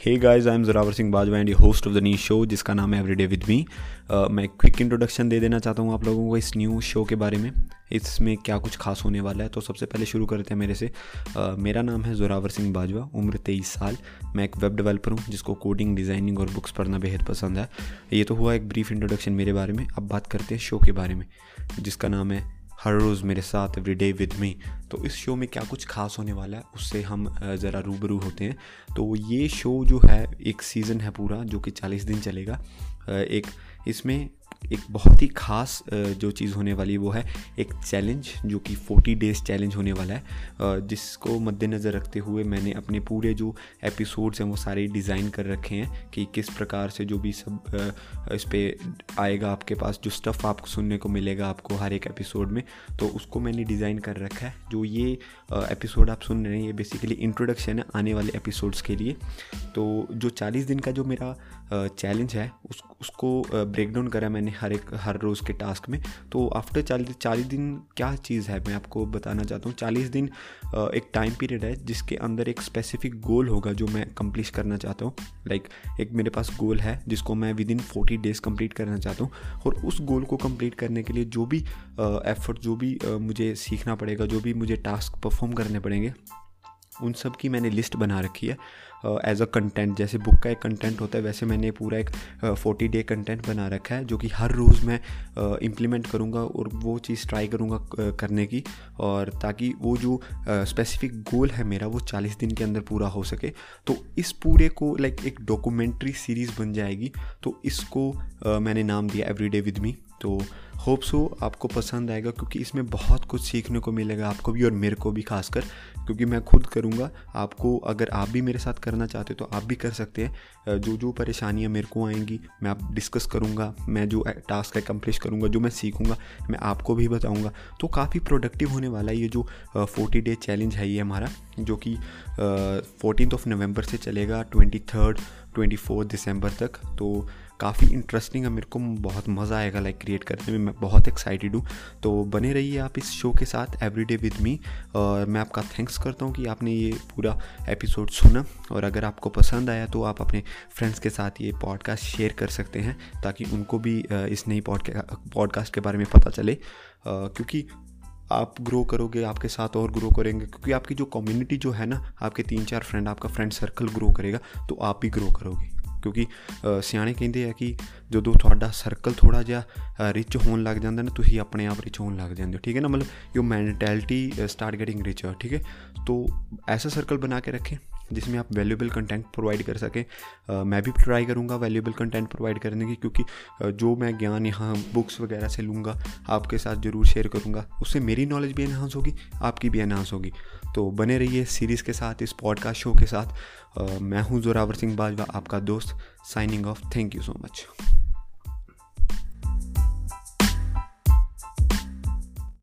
Hey guys I am Zorawar Singh Bajwa and host of the new show जिसका नाम है everyday with me मैं quick introduction दे देना चाहता हूँ आप लोगों को इस न्यू शो के बारे में। इसमें क्या कुछ खास होने वाला है? तो सबसे पहले शुरू करते हैं मेरे से। Uh, मेरा नाम है जोरावर सिंह बाजवा उम्र तेईस साल। मैं एक वेब डेवलपर हूँ जिसको कोडिंग डिज़ाइनिंग और बुक्स पढ़ना बेहद पसंद है। ये तो हुआ एक ब्रीफ इंट्रोडक्शन मेरे बारे में। अब बात करते हैं शो के बारे में जिसका नाम है हर रोज़ मेरे साथ एवरी डे विद मी तो इस शो में क्या कुछ खास होने वाला है, उससे हम ज़रा रूबरू होते हैं। तो ये शो जो है, एक सीज़न है पूरा, जो कि चालीस दिन चलेगा। एक, इसमें एक बहुत ही ख़ास जो चीज़ होने वाली वो है, एक चैलेंज जो कि 40 डेज़ चैलेंज होने वाला है। जिसको मद्देनज़र रखते हुए मैंने अपने पूरे जो एपिसोड्स हैं वो सारे डिज़ाइन कर रखे हैं कि किस प्रकार से जो भी सब इस पर आएगा आपके पास, जो स्टफ़ आपको सुनने को मिलेगा आपको हर एक एपिसोड में। तो उसको मैंने डिज़ाइन कर रखा है। जो ये एपिसोड आप सुन रहे हैं, ये बेसिकली इंट्रोडक्शन है आने वाले एपिसोड्स के लिए। तो जो चालीस दिन का जो मेरा चैलेंज है, उस, उसको ब्रेक डाउन करा मैंने। हर एक, हर रोज़ के टास्क में। तो आफ्टर चालीस चालीस दिन क्या चीज़ है, मैं आपको बताना चाहता हूँ। चालीस दिन एक टाइम पीरियड है जिसके अंदर एक स्पेसिफिक गोल होगा जो मैं कंप्लीट करना चाहता हूँ। लाइक एक मेरे पास गोल है जिसको मैं within forty days complete करना चाहता हूँ। और उस गोल को कंप्लीट करने के लिए जो भी एफर्ट जो भी मुझे सीखना पड़ेगा, जो भी मुझे टास्क परफॉर्म करने पड़ेंगे उन सब की मैंने लिस्ट बना रखी है एज अ कंटेंट जैसे बुक का एक कंटेंट होता है वैसे मैंने पूरा एक फोर्टी डे कंटेंट बना रखा है जो कि हर रोज़ मैं इम्प्लीमेंट uh, करूँगा और वो चीज़ ट्राई करूँगा uh, करने की और ताकि वो जो स्पेसिफिक uh, गोल है मेरा वो चालीस दिन के अंदर पूरा हो सके। तो इस पूरे को लाइक like, एक डॉक्यूमेंट्री सीरीज़ बन जाएगी तो इसको uh, मैंने नाम दिया एवरी डे विद मी तो होप सो आपको पसंद आएगा, क्योंकि इसमें बहुत कुछ सीखने को मिलेगा आपको भी और मेरे को भी खासकर, क्योंकि मैं खुद करूँगा। आपको अगर आप भी मेरे साथ करना चाहते हो तो आप भी कर सकते हैं। जो जो परेशानियाँ मेरे को आएँगी, मैं आप डिस्कस करूँगा, मैं जो टास्क है कंप्लीट करूँगा, जो मैं सीखूँगा, मैं आपको भी बताऊँगा। तो काफ़ी प्रोडक्टिव होने वाला है ये जो फोर्टी डे चैलेंज है ये हमारा, जो कि फोर्टीन ऑफ़ नवंबर से चलेगा ट्वेंटी थर्ड ट्वेंटी फोर्थ दिसंबर तक। तो काफ़ी इंटरेस्टिंग है, मेरे को बहुत मज़ा आएगा लाइक क्रिएट करने में मैं बहुत एक्साइटेड हूँ। तो बने रहिए आप इस शो के साथ एवरी डे विद मी और मैं आपका थैंक्स करता हूँ कि आपने ये पूरा एपिसोड सुना। और अगर आपको पसंद आया तो आप अपने फ्रेंड्स के साथ ये पॉडकास्ट शेयर कर सकते हैं, ताकि उनको भी इस नई पॉडकास्ट के बारे में पता चले। क्योंकि आप ग्रो करोगे, आपके साथ और ग्रो करेंगे। क्योंकि आपकी जो कम्युनिटी जो है ना, आपके तीन चार फ्रेंड आपका फ्रेंड सर्कल ग्रो करेगा तो आप भी ग्रो करोगे। ਕਿਉਂਕਿ ਸਿਆਣੇ ਕਹਿੰਦੇ ਆ ਕਿ ਜਦੋਂ ਤੁਹਾਡਾ ਸਰਕਲ ਥੋੜਾ ਜਿਹਾ ਰਿਚ ਹੋਣ ਲੱਗ ਜਾਂਦਾ ਨਾ ਤੁਸੀਂ ਆਪਣੇ ਆਪ ਰਿਚ ਹੋਣ ਲੱਗ ਜਾਂਦੇ ਹੋ ਠੀਕ ਹੈ ਨਾ मतलब your mentality start getting richer ठीक है तो ऐसा सर्कल बना के रखें जिसमें आप वैल्यूबल कंटेंट प्रोवाइड कर सकें। मैं भी ट्राई करूँगा वैल्यूबल कंटेंट प्रोवाइड करने की, क्योंकि जो मैं ज्ञान यहाँ बुक्स वगैरह से लूँगा, आपके साथ ज़रूर शेयर करूँगा। उससे मेरी नॉलेज भी एनहांस होगी, आपकी भी एनहांस होगी। तो बने रहिए सीरीज़ के साथ, इस पॉडकास्ट शो के साथ। मैं हूँ जोरावर सिंह बाजवा, आपका दोस्त signing off thank you so much